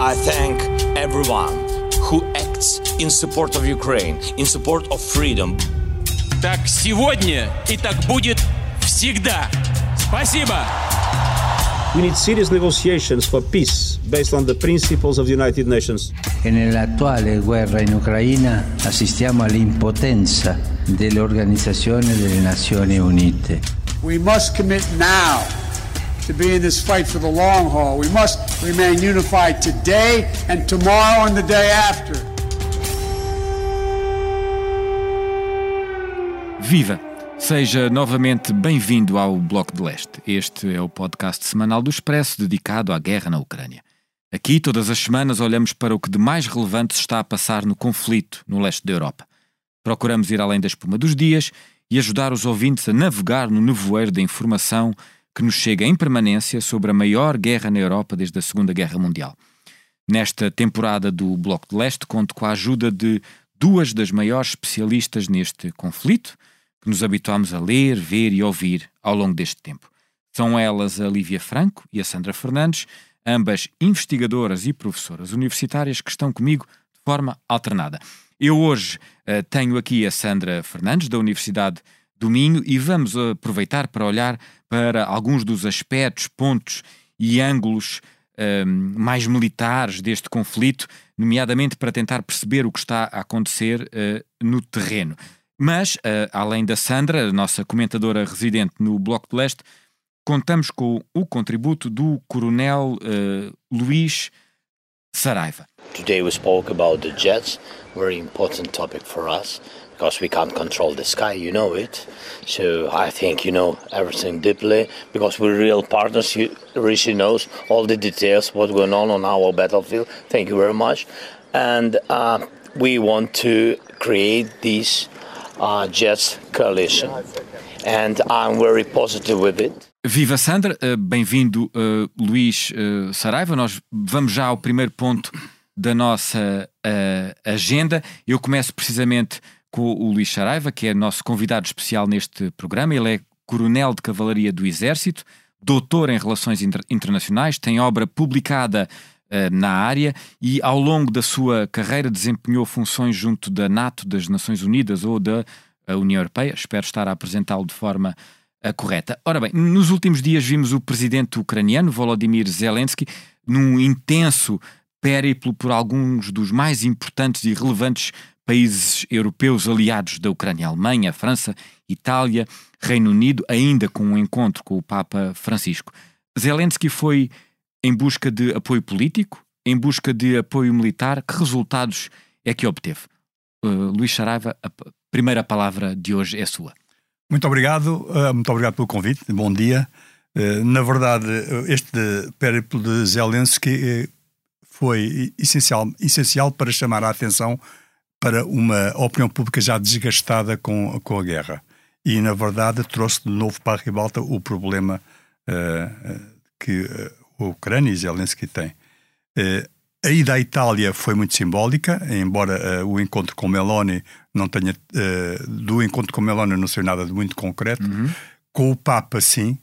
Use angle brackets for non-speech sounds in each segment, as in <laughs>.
I thank everyone who acts in support of Ukraine, in support of freedom. Так сегодня и так будет всегда. Спасибо. We need serious negotiations for peace based on the principles of the United Nations. E nell'attuale guerra in Ucraina assistiamo all'impotenza dell'Organizzazione delle Nazioni Unite. We must commit now to be in this fight for the long haul. We must remain unified today and tomorrow and the day after. Viva! Seja novamente bem-vindo ao Bloco de Leste. Este é o podcast semanal do Expresso dedicado à guerra na Ucrânia. Aqui, todas as semanas, olhamos para o que de mais relevante se está a passar no conflito no leste da Europa. Procuramos ir além da espuma dos dias e ajudar os ouvintes a navegar no nevoeiro da informação que nos chega em permanência sobre a maior guerra na Europa desde a Segunda Guerra Mundial. Nesta temporada do Bloco de Leste, conto com a ajuda de duas das maiores especialistas neste conflito, que nos habituámos a ler, ver e ouvir ao longo deste tempo. São elas a Lívia Franco e a Sandra Fernandes, ambas investigadoras e professoras universitárias que estão comigo de forma alternada. Eu hoje uh, tenho aqui a Sandra Fernandes, da Universidade do Minho, e vamos aproveitar para olhar para alguns dos aspectos, pontos e ângulos uh, mais militares deste conflito, nomeadamente para tentar perceber o que está a acontecer uh, no terreno. Mas, uh, além da Sandra, nossa comentadora residente no Bloco de Leste, contamos com o contributo do Coronel uh, Luís Saraiva. Today we spoke about the jets, very important topic for us because we can't control the sky, you know it. So I think you know everything deeply because we're real partners. You, Rishi knows all the details, what's going on on our battlefield. Thank you very much. And uh, we want to create this uh, Jets Coalition, and I'm very positive with it. Viva Sandra, uh, bem-vindo uh, Luís uh, Saraiva. Nós vamos já ao primeiro ponto da nossa agenda. Eu começo precisamente com o Luís Saraiva, que é nosso convidado especial neste programa. Ele é coronel de cavalaria do Exército, doutor em Relações Inter Internacionais, tem obra publicada uh, na área e ao longo da sua carreira desempenhou funções junto da NATO, das Nações Unidas ou da União Europeia. Espero estar a apresentá-lo de forma uh, correta. Ora bem, nos últimos dias vimos o presidente ucraniano Volodymyr Zelensky num intenso périplo por alguns dos mais importantes e relevantes países europeus aliados da Ucrânia, Alemanha, França, Itália, Reino Unido, ainda com um encontro com o Papa Francisco. Zelensky foi em busca de apoio político, em busca de apoio militar. Que resultados é que obteve? Uh, Luís Saraiva, a primeira palavra de hoje é sua. Muito obrigado, uh, muito obrigado pelo convite, bom dia. Uh, na verdade, este périplo de Zelensky foi essencial, essencial para chamar a atenção para uma opinião pública já desgastada com, com a guerra. E, na verdade, trouxe de novo para a ribalta o problema uh, que uh, a Ucrânia e Zelensky têm. Uh, a ida à Itália foi muito simbólica, embora o encontro com Meloni não tenha. do encontro com Meloni não saiu nada de muito concreto. Uhum. Com o Papa, sim,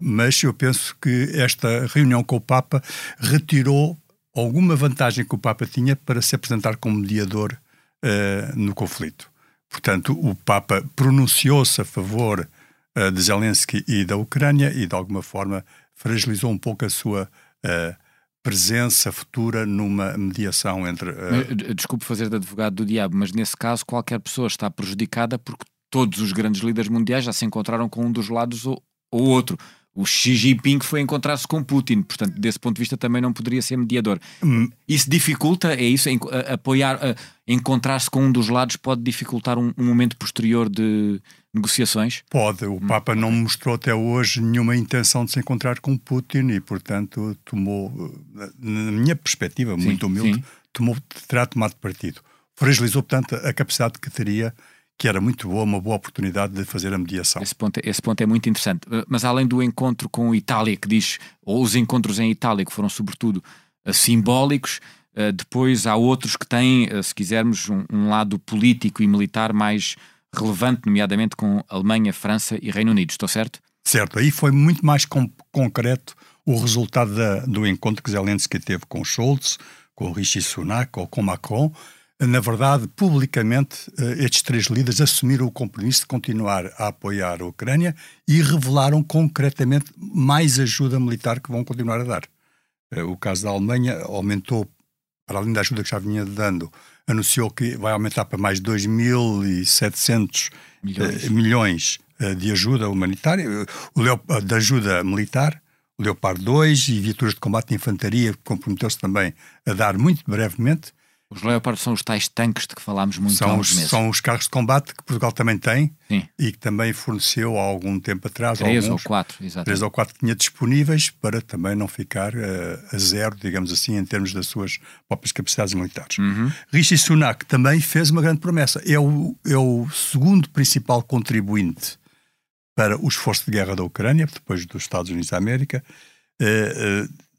mas eu penso que esta reunião com o Papa retirou alguma vantagem que o Papa tinha para se apresentar como mediador uh, no conflito. Portanto, o Papa pronunciou-se a favor uh, de Zelensky e da Ucrânia e, de alguma forma, fragilizou um pouco a sua uh, presença futura numa mediação entre. Desculpe fazer de advogado do diabo, mas nesse caso qualquer pessoa está prejudicada porque todos os grandes líderes mundiais já se encontraram com um dos lados ou, ou outro o Xi Jinping foi encontrar-se com Putin, portanto, desse ponto de vista também não poderia ser mediador. Hum. Isso dificulta, é isso? Apoiar, encontrar-se com um dos lados pode dificultar um, um, momento posterior de negociações? Pode. O hum. Papa não mostrou até hoje nenhuma intenção de se encontrar com Putin e, portanto, tomou, na minha perspectiva, muito sim, humilde, sim. Tomou, terá tomado partido. Fragilizou, portanto, a capacidade que teria que era muito boa, uma boa oportunidade de fazer a mediação. Esse ponto, é, esse ponto é muito interessante. Eh, mas além do encontro com a Itália, que diz, ou os encontros em Itália, que foram sobretudo uh, simbólicos, uh, depois há outros que têm, se quisermos, um, um, lado político e militar mais relevante, nomeadamente com Alemanha, França e Reino Unido. Estou certo? Certo. Aí foi muito mais concreto o resultado da, do encontro que Zelensky teve com Scholz, com Rishi Sunak ou com Macron. Na verdade, publicamente, eh, estes três líderes assumiram o compromisso de continuar a apoiar a Ucrânia e revelaram concretamente mais ajuda militar que vão continuar a dar. Eh, o caso da Alemanha aumentou, para além da ajuda que já vinha dando, anunciou que vai aumentar para mais 2.700 milhões. Eh, milhões de ajuda humanitária, de ajuda militar. Leopard 2 e viaturas de combate de infantaria comprometeu-se também a dar muito brevemente. Os Leopard são os tais tanques de que falámos muito são há uns meses. São os carros de combate que Portugal também tem Sim. e que também forneceu há algum tempo atrás. Três alguns, ou quatro, exatamente. Três ou quatro que tinha disponíveis para também não ficar uh, a zero, digamos assim, em termos das suas próprias capacidades militares. Uhum. Rishi Sunak também fez uma grande promessa. É o, é o segundo principal contribuinte para o esforço de guerra da Ucrânia, depois dos Estados Unidos da América. Uh, uh,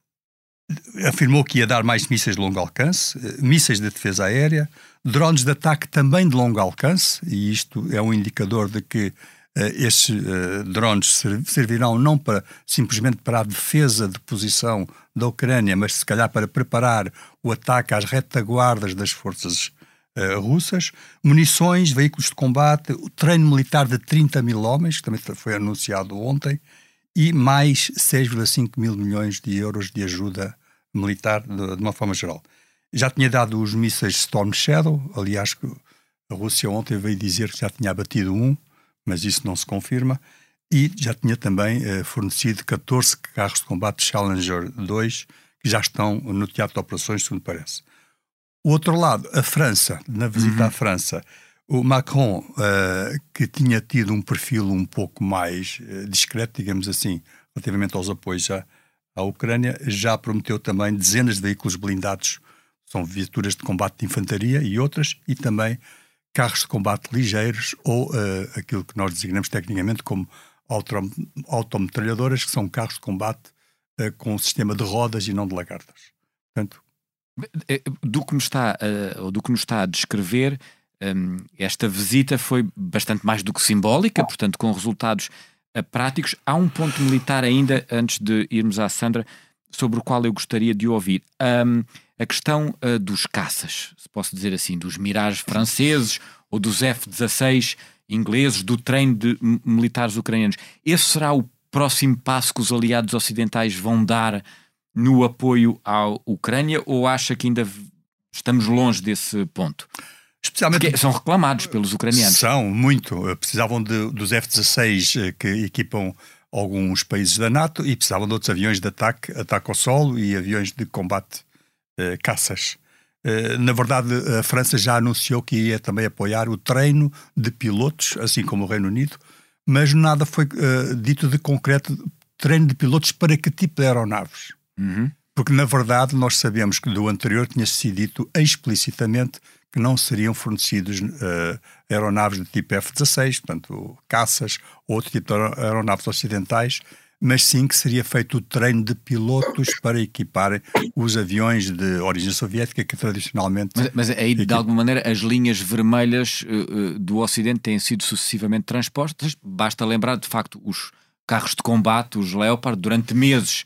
afirmou que ia dar mais mísseis de longo alcance, uh, mísseis de defesa aérea, drones de ataque também de longo alcance, e isto é um indicador de que estes drones servirão não para, simplesmente para a defesa de posição da Ucrânia, mas se calhar para preparar o ataque às retaguardas das forças Uh, russas, munições, veículos de combate, o treino militar de 30 mil homens, que também foi anunciado ontem, e mais 6,5 mil milhões de euros de ajuda militar de, de, uma forma geral. Já tinha dado os mísseis Storm Shadow, aliás, a Rússia ontem veio dizer que já tinha abatido um, mas isso não se confirma, e já tinha também uh, fornecido 14 carros de combate Challenger 2, que já estão no teatro de operações, segundo parece. O outro lado, a França, na visita uhum. à França, o Macron, uh, que tinha tido um perfil um pouco mais uh, discreto, digamos assim, relativamente aos apoios à, à Ucrânia, já prometeu também dezenas de veículos blindados, são viaturas de combate de infantaria e outras, e também carros de combate ligeiros ou uh, aquilo que nós designamos tecnicamente como autometralhadoras, que são carros de combate com um sistema de rodas e não de lagartas. Portanto, eh, do que, me está, uh, do que nos está a descrever, um, esta visita foi bastante mais do que simbólica, portanto, com resultados uh, práticos. Há um ponto militar ainda, antes de irmos à Sandra, sobre o qual eu gostaria de ouvir. Um, a questão uh, dos caças, se posso dizer assim, dos Mirage franceses ou dos F-16 ingleses, do treino de militares ucranianos. Esse será o próximo passo que os aliados ocidentais vão dar no apoio à Ucrânia ou acha que ainda estamos longe desse ponto? Especialmente Porque são reclamados pelos ucranianos. São, muito. Precisavam de, dos F-16 eh, que equipam alguns países da NATO e precisavam de outros aviões de ataque, ataque ao solo e aviões de combate, eh, caças. Eh, na verdade, a França já anunciou que ia também apoiar o treino de pilotos, assim como o Reino Unido, mas nada foi eh, dito de concreto treino de pilotos para que tipo de aeronaves. Uhum. Porque, na verdade, nós sabemos que do anterior tinha sido dito explicitamente que não seriam fornecidos uh, aeronaves do tipo F-16, portanto, caças ou outro tipo de aeronaves ocidentais, mas sim que seria feito o treino de pilotos para equipar os aviões de origem soviética que tradicionalmente. Mas, mas aí, de alguma maneira, as linhas vermelhas uh, uh, do Ocidente têm sido sucessivamente transpostas. Basta lembrar, de facto, os carros de combate, os Leopard, durante meses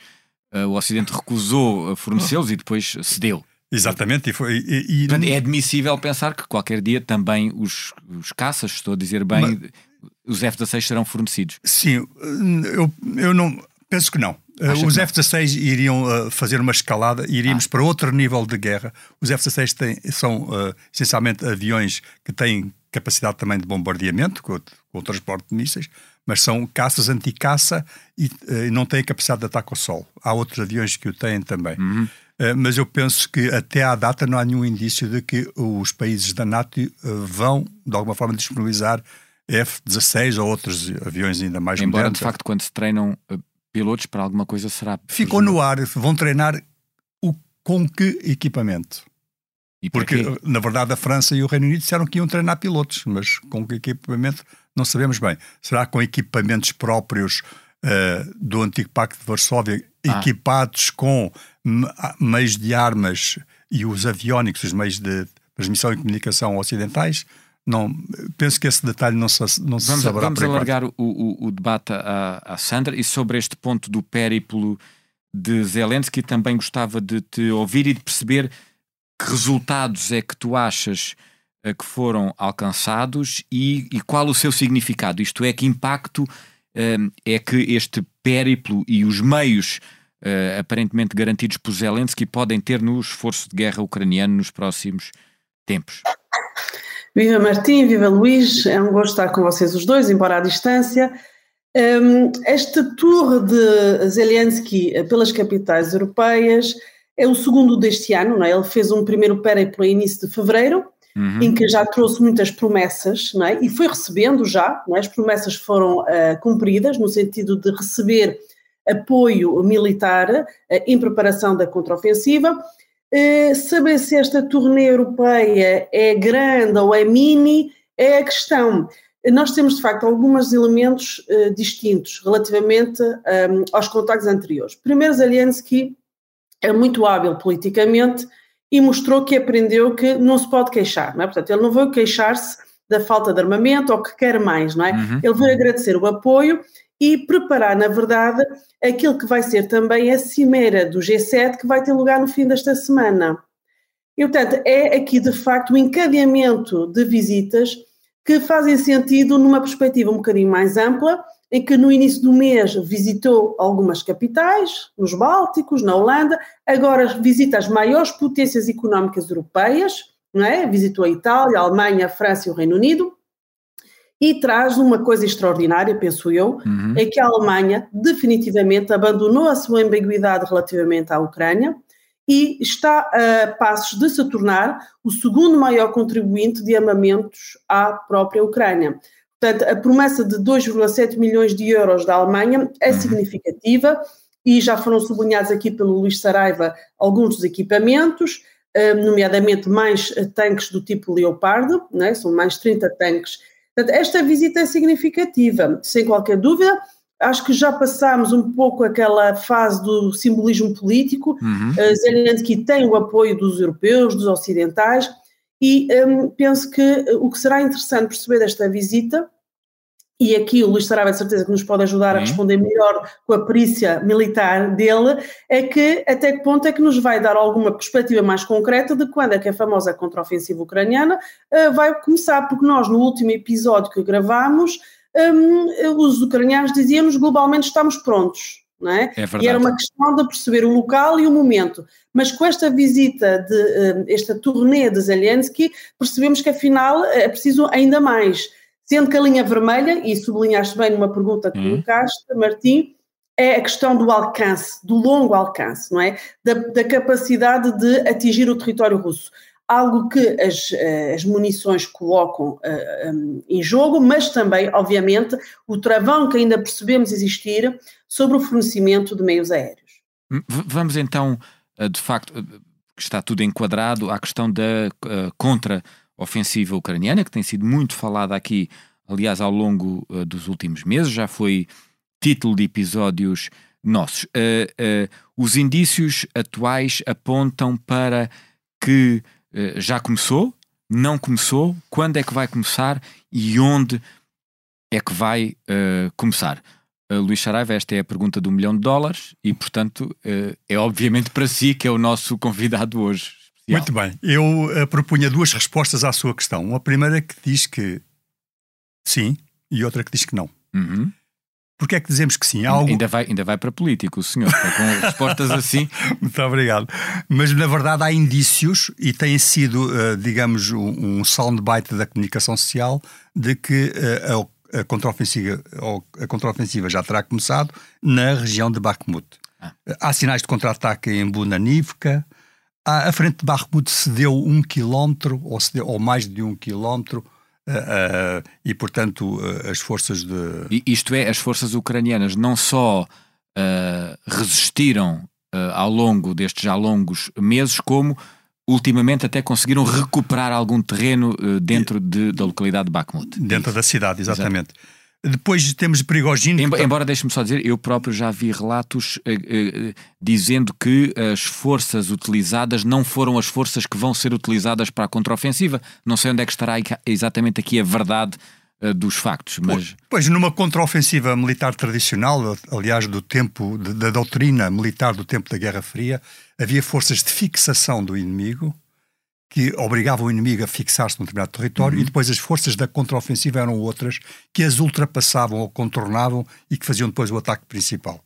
uh, o Ocidente recusou fornecê-los e depois cedeu. Exatamente, e foi. E, e... é admissível pensar que qualquer dia também os, os caças, estou a dizer bem, Mas... os F-16 serão fornecidos. Sim, eu, eu não penso que não. Acha os F-16 iriam uh, fazer uma escalada, iríamos ah. para outro nível de guerra. Os F-16 são uh, essencialmente aviões que têm capacidade também de bombardeamento, com, com o transporte de mísseis, mas são caças anti-caça e, uh, não têm capacidade de ataque ao solo. Há outros aviões que o têm também. Uhum. Uh, mas eu penso que até à data não há nenhum indício de que os países da NATO uh, vão, de alguma forma, disponibilizar F-16 ou outros aviões ainda mais Embora, modernos. de facto, quando se treinam pilotos para alguma coisa será... Ficou no ar, vão treinar o, com que equipamento? Porque, na verdade, a França e o Reino Unido disseram que iam treinar pilotos, mas com que equipamento não sabemos bem. Será com equipamentos próprios uh, do antigo Pacto de Varsóvia, ah. equipados com meios de armas e os aviónicos, os meios de transmissão e comunicação ocidentais? Não, penso que esse detalhe não se, não se vamos, saberá Vamos alargar o, o, o, debate à, à Sandra e sobre este ponto do périplo de Zelensky, também gostava de te ouvir e de perceber que resultados é que tu achas uh, que foram alcançados e, e, qual o seu significado. Isto é, que impacto é que este périplo e os meios uh, aparentemente garantidos por Zelensky podem ter no esforço de guerra ucraniano nos próximos tempos. Viva Martim, viva Luís, é um gosto estar com vocês os dois, embora à distância. Um, este tour de Zelensky pelas capitais europeias é o segundo deste ano, não é? Ele fez um primeiro périplo em início de fevereiro, uhum. em que já trouxe muitas promessas, não é? E foi recebendo já, é? As promessas foram uh, cumpridas no sentido de receber apoio militar uh, em preparação da contraofensiva eh, saber se esta turnê europeia é grande ou é mini é a questão. Nós temos, de facto, alguns elementos uh, distintos relativamente um, ehm, aos contactos anteriores. Primeiro, Zelensky é muito hábil politicamente e mostrou que aprendeu que não se pode queixar, não é? Portanto, ele não veio queixar-se da falta de armamento ou que quer mais, não é? Uhum. Ele veio agradecer o apoio e preparar, na verdade, aquilo que vai ser também a cimeira do G7 que vai ter lugar no fim desta semana. E, portanto, é aqui de facto o um encadeamento de visitas que fazem sentido numa perspectiva um bocadinho mais ampla, em que no início do mês visitou algumas capitais, nos Bálticos, na Holanda, agora visita as maiores potências económicas europeias, não é? visitou a Itália, a Alemanha, a França e o Reino Unido, e traz uma coisa extraordinária, penso eu, uhum. é que a Alemanha definitivamente abandonou a sua ambiguidade relativamente à Ucrânia e está a passos de se tornar o segundo maior contribuinte de armamentos à própria Ucrânia. Portanto, a promessa de 2,7 milhões de euros da Alemanha é uhum. significativa e já foram sublinhados aqui pelo Luís Saraiva alguns dos equipamentos, eh, nomeadamente mais tanques do tipo Leopardo, né? são mais 30 tanques Portanto, esta visita é significativa, sem qualquer dúvida. Acho que já passámos um pouco aquela fase do simbolismo político. Uhum. Uh, Zelensky tem o apoio dos europeus, dos ocidentais, e um, penso que o que será interessante perceber desta visita e aqui o Luís Saraiva de certeza que nos pode ajudar a responder melhor com a perícia militar dele, é que até que ponto é que nos vai dar alguma perspectiva mais concreta de quando é que a famosa contraofensiva ucraniana uh, vai começar, porque nós no último episódio que gravámos, um, os ucranianos diziam-nos globalmente estamos prontos, é? é e era uma questão de perceber o local e o momento. Mas com esta visita, de esta turnê de Zelensky, percebemos que afinal é preciso ainda mais Sendo que a linha vermelha, e sublinhaste bem numa pergunta que hum. colocaste, Martim, é a questão do alcance, do longo alcance, não é? Da, da capacidade de atingir o território russo. Algo que as, eh, as munições colocam eh, em jogo, mas também, obviamente, o travão que ainda percebemos existir sobre o fornecimento de meios aéreos. Vamos então, eh, de facto, que está tudo enquadrado à questão da uh, contra ofensiva ucraniana, que tem sido muito falada aqui, aliás, ao longo dos últimos meses, já foi título de episódios nossos. Os indícios atuais apontam para que já começou, não começou, quando é que vai começar e onde é que vai começar. Uh, Luís Saraiva, esta é a pergunta do milhão de dólares e, portanto, uh, é obviamente para si que é o nosso convidado hoje. Muito bem. Eu uh, propunha duas respostas à sua questão. A primeira que diz que sim e outra que diz que não. Uhum. Porquê é que dizemos que sim? Algo... ainda, vai, ainda vai para político, o senhor, com respostas assim. <laughs> Muito obrigado. Mas, na verdade, há indícios, e tem sido, uh, digamos, um, soundbite da comunicação social, de que uh, a, contraofensiva, a contraofensiva já terá começado na região de Bakhmut. Ah. Há sinais de contra-ataque em Bunanivka, a frente de Barremut cedeu um quilómetro, ou, cedeu, ou mais de um quilómetro, uh, e portanto uh, as forças de. Isto é, as forças ucranianas não só resistiram ao longo destes já longos meses, como ultimamente até conseguiram recuperar algum terreno dentro de, da localidade de Bakhmut. Dentro da cidade, exatamente. Exato. Depois temos Prigogine. Embora, embora deixe-me só dizer, eu próprio já vi relatos uh, uh, dizendo que as forças utilizadas não foram as forças que vão ser utilizadas para a contraofensiva. Não sei onde é que estará exatamente aqui a verdade uh, dos factos. Mas... Pois, numa contraofensiva militar tradicional, aliás, do tempo, de, da doutrina militar do tempo da Guerra Fria, havia forças de fixação do inimigo que obrigavam o inimigo a fixar-se num determinado território, uhum. e depois as forças da contraofensiva eram outras que as ultrapassavam ou contornavam e que faziam depois o ataque principal.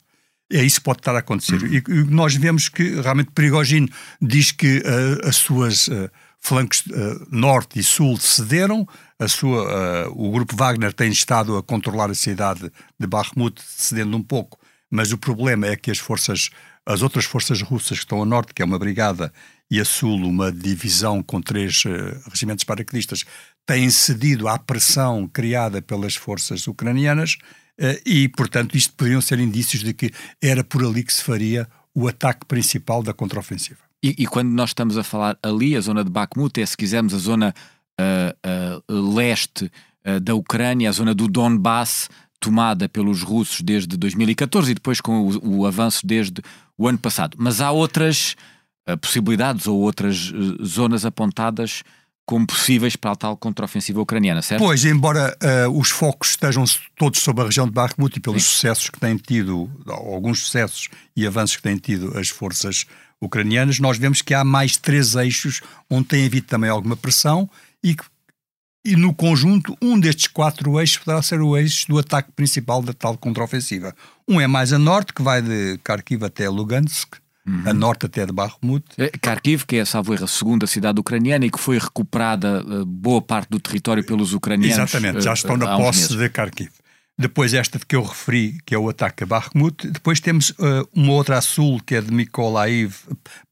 É isso que pode estar a acontecer. Uhum. E, nós vemos que realmente Prigogine diz que uh, as suas uh, flancos uh, norte e sul cederam, a sua, o grupo Wagner tem estado a controlar a cidade de Bakhmut, cedendo um pouco, mas o problema é que as forças, as outras forças russas que estão a norte, que é uma brigada, e a sul, uma divisão com três regimentos paraquedistas, têm cedido à pressão criada pelas forças ucranianas eh, e, portanto, isto poderiam ser indícios de que era por ali que se faria o ataque principal da contraofensiva. E, e quando nós estamos a falar ali, a zona de Bakhmut, é se quisermos a zona uh, uh, leste uh, da Ucrânia, a zona do Donbass, tomada pelos russos desde 2014 e depois com o, o avanço desde o ano passado. Mas há outras possibilidades ou outras zonas apontadas como possíveis para a tal contraofensiva ucraniana, certo? Pois, embora uh, os focos estejam todos sobre a região de Bakhmut e pelos Sim. sucessos que têm tido, alguns sucessos e avanços que têm tido as forças ucranianas, nós vemos que há mais três eixos onde tem havido também alguma pressão e, e no conjunto, um destes quatro eixos poderá ser o eixo do ataque principal da tal contraofensiva. Um é mais a norte, que vai de Kharkiv até Lugansk, uhum. a norte até de Bakhmut. É, Kharkiv, que é, salvo erro, a segunda cidade ucraniana e que foi recuperada uh, boa parte do território pelos ucranianos. Exatamente, já estão uh, na posse de Kharkiv. Depois esta que eu referi, que é o ataque a Bakhmut. Depois temos uh, uma outra a sul, que é de Mykolaiv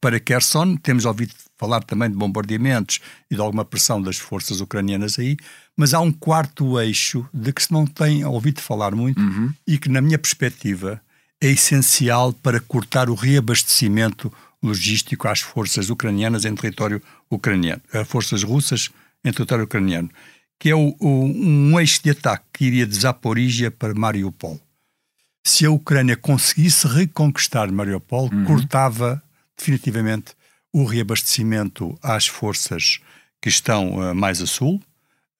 para Kherson. Temos ouvido falar também de bombardeamentos e de alguma pressão das forças ucranianas aí. Mas há um quarto eixo de que se não tem ouvido falar muito uhum. e que, na minha perspectiva, é essencial para cortar o reabastecimento logístico às forças ucranianas em território ucraniano, às forças russas em território ucraniano, que é o, o, um eixo de ataque que iria de Zaporizhia para Mariupol. Se a Ucrânia conseguisse reconquistar Mariupol, uhum. cortava definitivamente o reabastecimento às forças que estão uh, mais a sul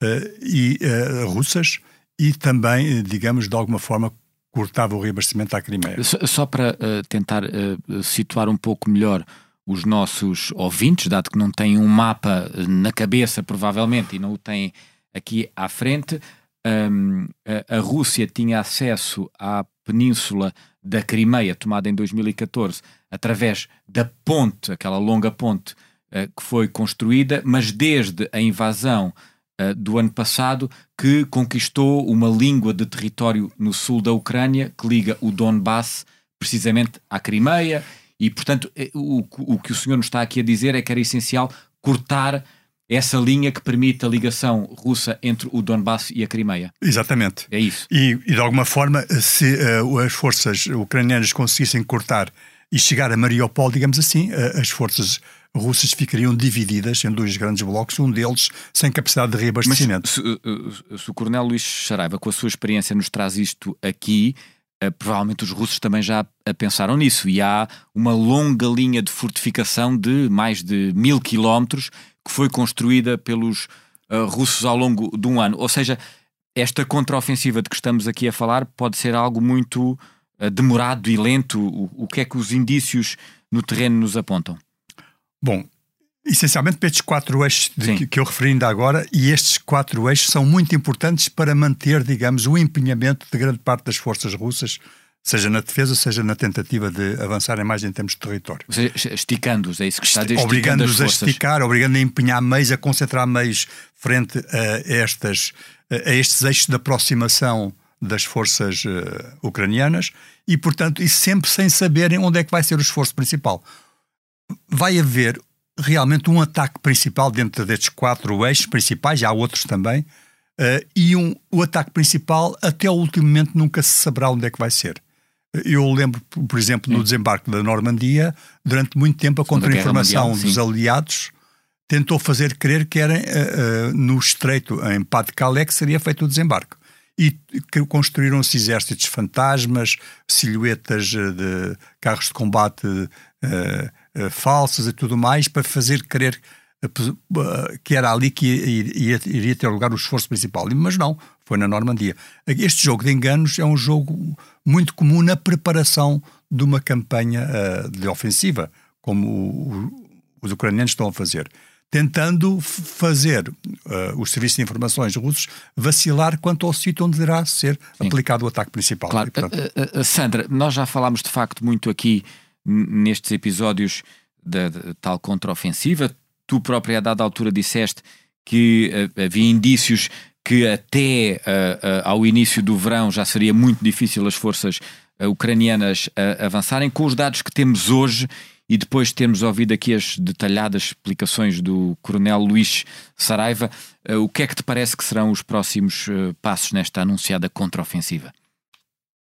uh, e uh, russas e também, digamos, de alguma forma cortava o reabastecimento à Crimeia. Só, só para uh, tentar uh, situar um pouco melhor os nossos ouvintes, dado que não têm um mapa eh, na cabeça, provavelmente, e não o têm aqui à frente, um, a, a, Rússia tinha acesso à península da Crimeia, tomada em 2014, através da ponte, aquela longa ponte uh, que foi construída, mas desde a invasão uh, do ano passado que conquistou uma língua de território no sul da Ucrânia que liga o Donbass precisamente à Crimeia e, portanto, eh, o, o que o senhor nos está aqui a dizer é que era essencial cortar essa linha que permite a ligação russa entre o Donbass e a Crimeia. Exatamente. É isso. E, e de alguma forma, se uh, as forças ucranianas conseguissem cortar e chegar a Mariupol, digamos assim, as forças russas ficariam divididas em dois grandes blocos, um deles sem capacidade de reabastecimento. Mas se, eh, se o Coronel Luís Saraiva, com a sua experiência, nos traz isto aqui, Uh, provavelmente os russos também já pensaram nisso e há uma longa linha de fortificação de mais de mil quilómetros que foi construída pelos uh, russos ao longo de um ano. Ou seja, esta contraofensiva de que estamos aqui a falar pode ser algo muito demorado e lento. O, o que é que os indícios no terreno nos apontam? Bom, essencialmente para estes quatro eixos de, que eu referi ainda agora, e estes quatro eixos são muito importantes para manter, digamos, o empenhamento de grande parte das forças russas, seja na defesa, seja na tentativa de avançarem mais em termos de território. Ou seja, esticando-os, é isso que está a dizer. Obrigando-os a esticar, obrigando a empenhar meios, a concentrar meios frente a, estas, a estes eixos de aproximação das forças uh, ucranianas e, portanto, e sempre sem saberem onde é que vai ser o esforço principal vai haver realmente um ataque principal dentro destes quatro eixos principais, já há outros também, uh, e um, o ataque principal até o último momento nunca se saberá onde é que vai ser. Eu lembro, por exemplo, no desembarque da Normandia, durante muito tempo a contra-informação dos aliados tentou fazer crer que era uh, uh, no estreito, em Pas-de-Calais, que seria feito o desembarque. E construíram-se exércitos fantasmas, silhuetas de carros de combate uh, uh, falsas e tudo mais, para fazer crer que era ali que iria, ter lugar o esforço principal. Mas não, foi na Normandia. Este jogo de enganos é um jogo muito comum na preparação de uma campanha de ofensiva, como os ucranianos estão a fazer tentando fazer uh, os serviços de informações russos vacilar quanto ao sítio onde deverá ser Sim. aplicado o ataque principal. Claro. E, portanto... uh, uh, Sandra, nós já falámos de facto muito aqui nestes episódios da, tal contraofensiva. Tu própria, a dada altura, disseste que havia indícios que até ao início do verão já seria muito difícil as forças ucranianas avançarem. Com os dados que temos hoje e depois de termos ouvido aqui as detalhadas explicações do Coronel Luís Saraiva, eh, o que é que te parece que serão os próximos eh, passos nesta anunciada contraofensiva?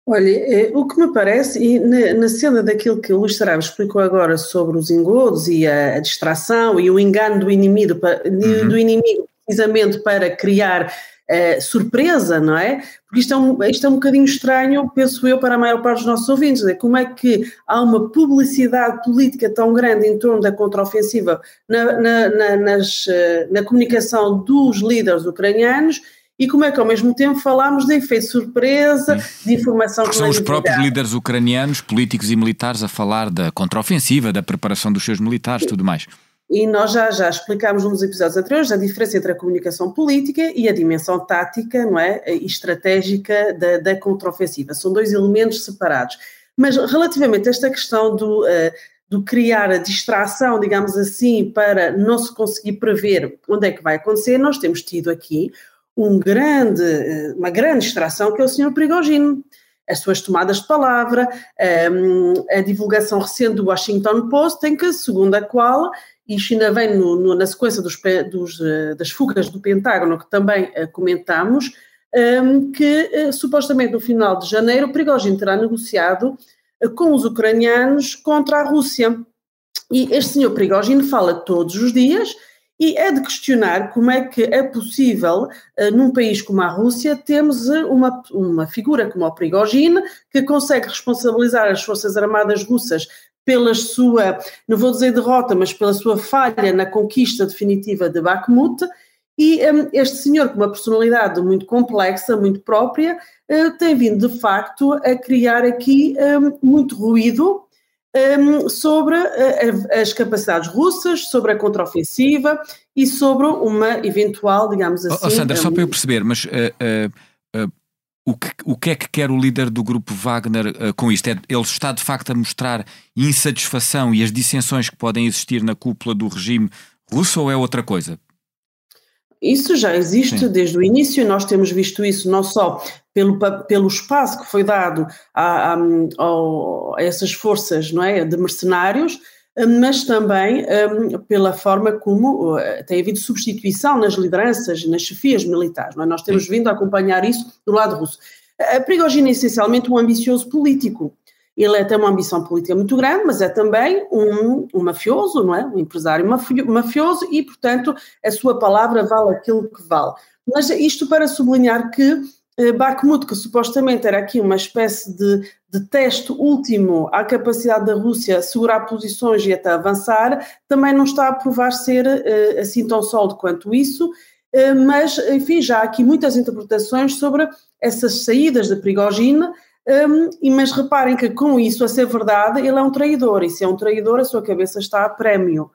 Olha, eh, o que me parece, e na, cena daquilo que o Luís Saraiva explicou agora sobre os engodos e a, distração e o engano do inimigo, uhum. do inimigo precisamente para criar uh, surpresa, não é? Porque isto é, um, isto é um bocadinho estranho, penso eu, para a maior parte dos nossos ouvintes. É? Como é que há uma publicidade política tão grande em torno da contraofensiva na, na, na, nas, uh, na comunicação dos líderes ucranianos e como é que ao mesmo tempo falamos de efeito surpresa, de informação que são os próprios líderes ucranianos, políticos e militares a falar da contraofensiva, da preparação dos seus militares, tudo mais. E nós já, já explicámos nos episódios anteriores a diferença entre a comunicação política e a dimensão tática não é, e estratégica da, da contraofensiva. São dois elementos separados. Mas relativamente a esta questão do, uh, do criar a distração, digamos assim, para não se conseguir prever onde é que vai acontecer, nós temos tido aqui um grande, eh, uma grande distração que é o Sr. Prigogine as suas tomadas de palavra, ehm, a divulgação recente do Washington Post, em que, segundo a qual e ainda vem no, no, na sequência dos, dos, eh, das fugas do Pentágono, que também uh, comentámos, um, ehm, que uh, supostamente no final de janeiro Prigogine terá negociado uh, com os ucranianos contra a Rússia. E este senhor Prigogine fala todos os dias e é de questionar como é que é possível, num país como a Rússia, termos uma, uma figura como o Prigogine, que consegue responsabilizar as Forças Armadas russas pela sua, não vou dizer derrota, mas pela sua falha na conquista definitiva de Bakhmut, e um, este senhor, com uma personalidade muito complexa, muito própria, uh, tem vindo de facto a criar aqui um, muito ruído um, sobre uh, as capacidades russas, sobre a contraofensiva e sobre uma eventual, digamos assim. Oh, Sandra, só para eu perceber, mas uh, o que, o que é que quer o líder do grupo Wagner uh, com isto? É, ele está de facto a mostrar insatisfação e as dissensões que podem existir na cúpula do regime russo ou é outra coisa? Isso já existe Sim. desde o início, nós temos visto isso não só pelo, pelo espaço que foi dado a, a, a, a essas forças não é, de mercenários, mas também um, pela forma como uh, tem havido substituição nas lideranças, nas chefias militares. É? Nós temos vindo a acompanhar isso do lado russo. A Prigogine é essencialmente um ambicioso político. Ele é, tem uma ambição política muito grande, mas é também um, um mafioso, não é? Um empresário mafioso e, portanto, a sua palavra vale aquilo que vale. Mas isto para sublinhar que Bakhmut, que supostamente era aqui uma espécie de, de teste último à capacidade da Rússia segurar posições e até avançar, também não está a provar ser uh, assim tão sólido quanto isso, uh, mas, enfim, já há aqui muitas interpretações sobre essas saídas de Prigogine, mas reparem que com isso, a ser verdade, ele é um traidor, e se é um traidor, a sua cabeça está a prémio.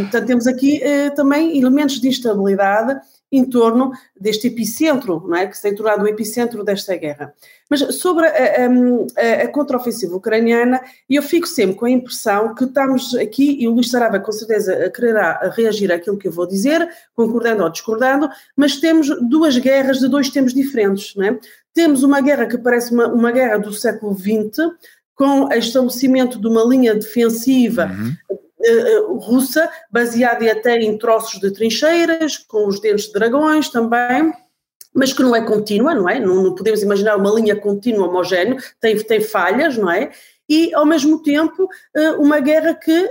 Portanto, temos aqui também elementos de instabilidade em torno deste epicentro, não é? que se tem tornado o epicentro desta guerra. Mas sobre a, a, a contraofensiva ucraniana, eu fico sempre com a impressão que estamos aqui, e o Luís Sarava com certeza quererá reagir àquilo que eu vou dizer, concordando ou discordando, mas temos duas guerras de dois tempos diferentes. Não é? Temos uma guerra que parece uma, uma guerra do século XX, com o estabelecimento de uma linha defensiva uhum. Uh, russa, baseada até em troços de trincheiras, com os dentes de dragões também, mas que não é contínua, não é? Não, não podemos imaginar uma linha contínua homogénea, tem, tem falhas, não é? E, ao mesmo tempo, uh, uma guerra que.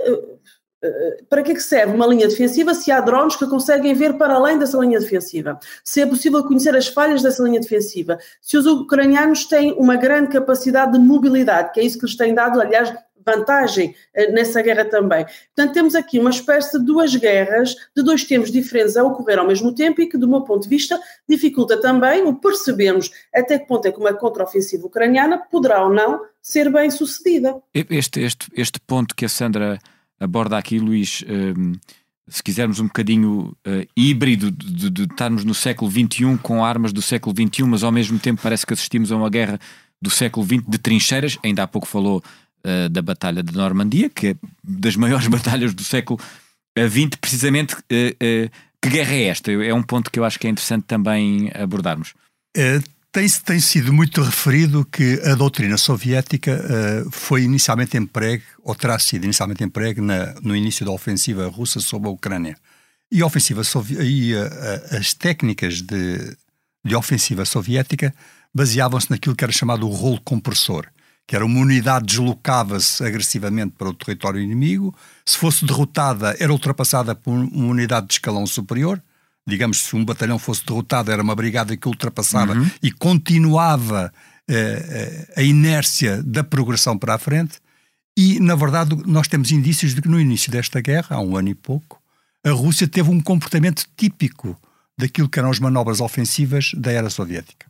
Para que, é que serve uma linha defensiva se há drones que conseguem ver para além dessa linha defensiva? Se é possível conhecer as falhas dessa linha defensiva? Se os ucranianos têm uma grande capacidade de mobilidade, que é isso que lhes tem dado, aliás, vantagem uh, nessa guerra também. Portanto, temos aqui uma espécie de duas guerras, de dois tempos diferentes a ocorrer ao mesmo tempo e que, do meu ponto de vista, dificulta também o percebermos até que ponto é que uma contraofensiva ucraniana poderá ou não ser bem sucedida. Este, este, este ponto que a Sandra aborda aqui, Luís, um, se quisermos um bocadinho uh, híbrido de, de, estarmos no século XXI com armas do século XXI, mas ao mesmo tempo parece que assistimos a uma guerra do século XX de trincheiras. Ainda há pouco falou uh, da Batalha de Normandia, que é das maiores <laughs> batalhas do século XX, precisamente. Uh, que guerra é esta? É um ponto que eu acho que é interessante também abordarmos. É tem, tem sido muito referido que a doutrina soviética uh, foi inicialmente empregue, ou terá sido inicialmente empregue, na, no início da ofensiva russa sobre a Ucrânia. E, ofensiva e uh, as técnicas de, de ofensiva soviética baseavam-se naquilo que era chamado o rolo compressor, que era uma unidade deslocava-se agressivamente para o território inimigo, se fosse derrotada, era ultrapassada por uma unidade de escalão superior, digamos, se um batalhão fosse derrotado, era uma brigada que ultrapassava uhum. e continuava eh, eh, a inércia da progressão para a frente. E, na verdade, nós temos indícios de que no início desta guerra, há um ano e pouco, a Rússia teve um comportamento típico daquilo que eram as manobras ofensivas da era soviética,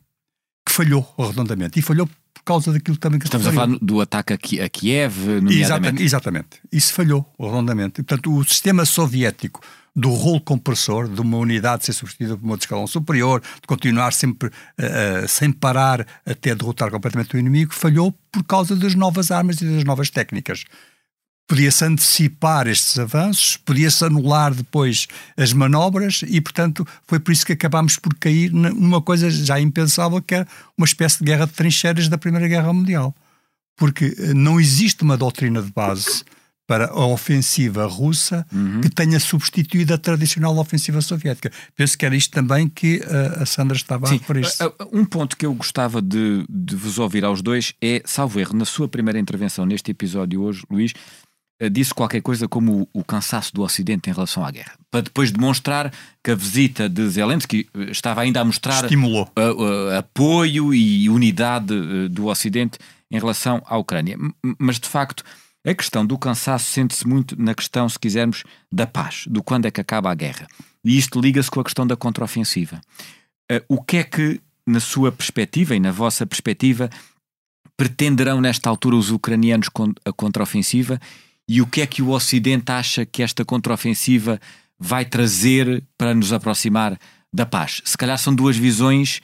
que falhou redondamente. E falhou por causa daquilo também que Estamos a falar do ataque a Kiev, nomeadamente. Exatamente, exatamente. Isso falhou redondamente. Portanto, o sistema soviético do rolo compressor, de uma unidade ser substituída por uma de escalão superior, de continuar sempre uh, sem parar até derrotar completamente o inimigo, falhou por causa das novas armas e das novas técnicas. Podia-se antecipar estes avanços, podia-se anular depois as manobras e, portanto, foi por isso que acabámos por cair numa coisa já impensável, que é uma espécie de guerra de trincheiras da Primeira Guerra Mundial. Porque eh, não existe uma doutrina de base para a ofensiva russa uhum. que tenha substituído a tradicional ofensiva soviética. Penso que era isto também que uh, a Sandra estava Sim. a referir. Um ponto que eu gostava de, de vos ouvir aos dois é, salvo erro, na sua primeira intervenção neste episódio hoje, Luís, disse qualquer coisa como o, o, cansaço do Ocidente em relação à guerra, para depois demonstrar que a visita de Zelensky uh, estava ainda a mostrar Estimulou. apoio e unidade do Ocidente em relação à Ucrânia. Mas, de facto, a questão do cansaço sente-se muito na questão, se quisermos, da paz, do quando é que acaba a guerra. E isto liga-se com a questão da contraofensiva. O que é que, na sua perspectiva e na vossa perspectiva, pretenderão nesta altura os ucranianos com a contraofensiva e o que é que o Ocidente acha que esta contraofensiva vai trazer para nos aproximar da paz? Se calhar são duas visões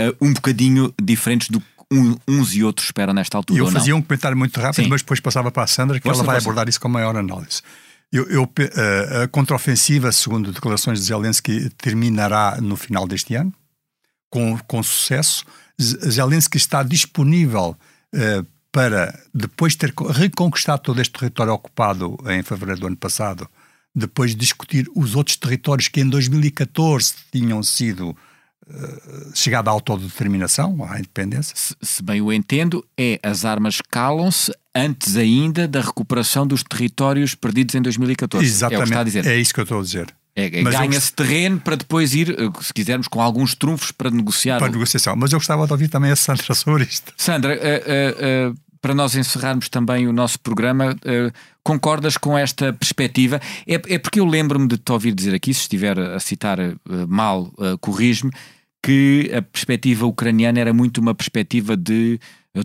uh, um bocadinho diferentes do um, uns e outros esperam nesta altura. Eu fazia um comentário muito rápido, Sim. mas depois passava para a Sandra, que ela vai abordar isso com maior análise. Eu, eu, eh, a contraofensiva, segundo declarações de Zelensky, terminará no final deste ano, com, com sucesso. Zelensky está disponível uh, para, depois de ter reconquistado todo este território ocupado em fevereiro do ano passado, depois de discutir os outros territórios que em 2014 tinham sido eh, chegada à autodeterminação, à independência. Se, se, bem o entendo, é as armas calam-se antes ainda da recuperação dos territórios perdidos em 2014. Exatamente, é, a dizer. é isso que eu estou a dizer. É, é ganha-se terreno para depois ir, eh, se quisermos, com alguns trunfos para negociar. Para negociação. Mas eu gostava de ouvir também a Sandra sobre isto. Sandra, uh, uh, para nós encerrarmos também o nosso programa, concordas com esta perspectiva? É, é porque eu lembro-me de te ouvir dizer aqui, se estiver a citar mal, corrige-me, que a perspectiva ucraniana era muito uma perspectiva de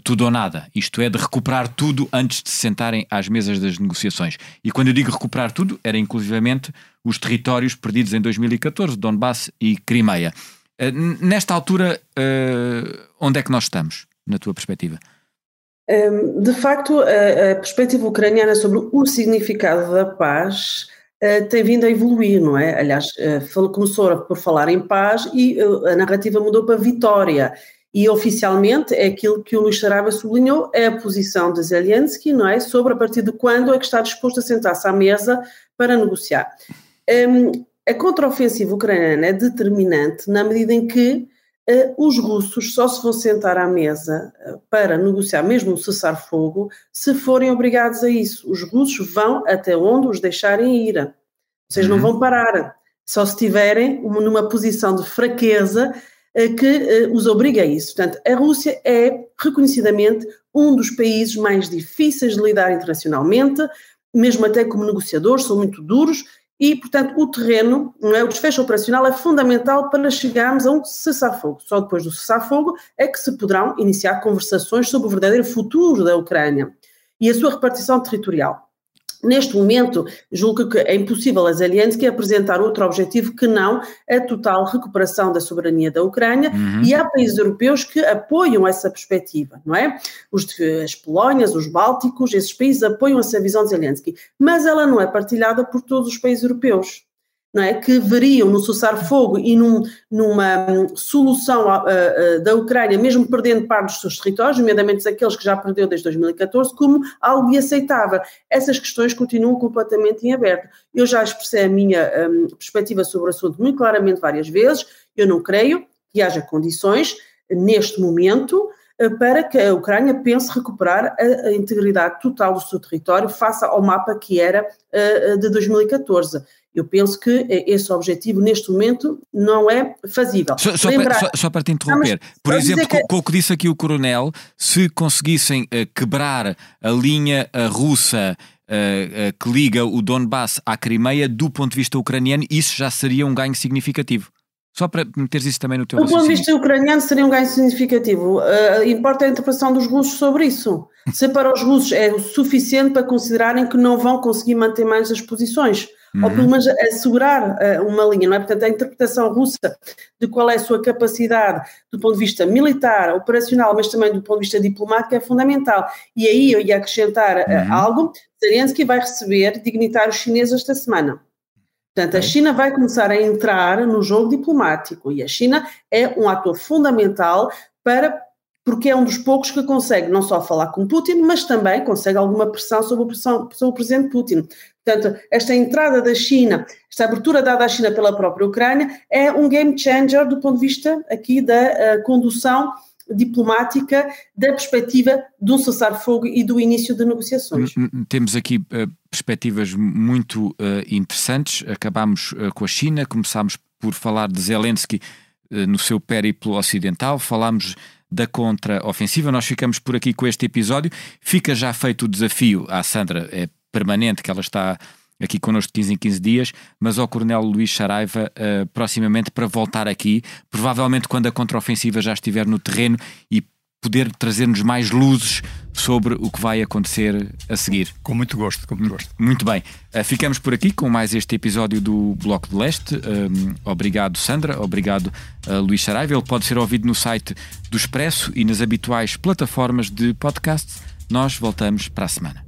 tudo ou nada, isto é, de recuperar tudo antes de se sentarem às mesas das negociações. E quando eu digo recuperar tudo, era inclusivamente os territórios perdidos em 2014, Donbass e Crimeia. Eh, nesta altura, eh, onde é que nós estamos, na tua perspectiva? Ehm, de facto, a perspectiva ucraniana sobre o significado da paz eh, tem vindo a evoluir, não é? Aliás, começou por falar em paz e a narrativa mudou para vitória. E oficialmente é aquilo que o Luís Saraiva sublinhou, é a posição de Zelensky, não é? Sobre a partir de quando é que está disposto a sentar-se à mesa para negociar. Um, a contraofensiva ucraniana é determinante na medida em que uh, os russos só se vão sentar à mesa uh, para negociar mesmo um cessar-fogo se forem obrigados a isso. Os russos vão até onde os deixarem ir. Vocês uhum. não vão parar. Só se estiverem numa posição de fraqueza que os obriga a isso. Portanto, a Rússia é reconhecidamente um dos países mais difíceis de lidar internacionalmente, mesmo até como negociadores, são muito duros e, portanto, o terreno, é? o desfecho operacional é fundamental para chegarmos a um cessar-fogo. Só depois do cessar-fogo é que se poderão iniciar conversações sobre o verdadeiro futuro da Ucrânia e a sua repartição territorial. Neste momento, julgo que é impossível a Zelensky apresentar outro objetivo que não a total recuperação da soberania da Ucrânia uhum. e há países europeus que apoiam essa perspectiva, não é? Os, as Polónias, os Bálticos, esses países apoiam essa visão de Zelensky, mas ela não é partilhada por todos os países europeus é? que veriam no cessar-fogo e num, numa hum, solução uh, uh, da Ucrânia, mesmo perdendo parte dos seus territórios, nomeadamente aqueles que já perdeu desde 2014, como algo aceitável. Essas questões continuam completamente em aberto. Eu já expressei a minha um, perspectiva sobre o assunto muito claramente várias vezes. Eu não creio que haja condições, neste momento, eh, para que a Ucrânia pense recuperar a, integridade total do seu território face ao mapa que era uh, de 2014. Eu penso que esse objetivo, neste momento, não é fazível. Só, só, Lembrar... para, só, só, para, te interromper, por exemplo, que... com o que disse aqui o Coronel, se conseguissem uh, quebrar a linha uh, russa uh, que liga o Donbass à Crimeia, do ponto de vista ucraniano, isso já seria um ganho significativo. Só para meteres isso também no teu Do ponto de vista ucraniano seria um ganho significativo. Uh, importa a interpretação dos russos sobre isso. <laughs> Se para os russos é o suficiente para considerarem que não vão conseguir manter mais as posições uhum. ou pelo menos assegurar uh, uma linha, não é? Portanto, a interpretação russa de qual é a sua capacidade do ponto de vista militar, operacional, mas também do ponto de vista diplomático é fundamental. E aí eu ia acrescentar uh, uhum. algo, Zelensky vai receber dignitários chineses esta semana. Portanto, a China vai começar a entrar no jogo diplomático e a China é um ator fundamental para porque é um dos poucos que consegue não só falar com Putin, mas também consegue alguma pressão sobre o, sobre o presidente Putin. Portanto, esta entrada da China, esta abertura dada à China pela própria Ucrânia, é um game changer do ponto de vista aqui da uh, condução diplomática da perspectiva um cessar-fogo e do início de negociações. Temos aqui uh, perspectivas muito uh, interessantes. Acabámos uh, com a China, começámos por falar de Zelensky no seu périplo ocidental, falámos da contra-ofensiva. Nós ficamos por aqui com este episódio. Fica já feito o desafio à Sandra, é permanente, que ela está aqui connosco de 15 em 15 dias, mas ao Coronel Luís Saraiva uh, proximamente para voltar aqui, provavelmente quando a contraofensiva já estiver no terreno e poder trazer-nos mais luzes sobre o que vai acontecer a seguir. Com muito gosto, com muito gosto. Muito bem. Uh, ficamos por aqui com mais este episódio do Bloco de Leste. Um, obrigado, Sandra. Obrigado, uh, Luís Saraiva. Ele pode ser ouvido no site do Expresso e nas habituais plataformas de podcast. Nós voltamos para a semana.